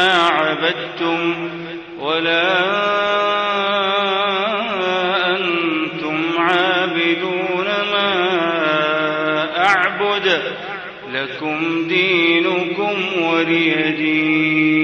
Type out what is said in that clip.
عبدتم ولا أنتم عابدون ما أعبد. لكم دينكم ولي دين.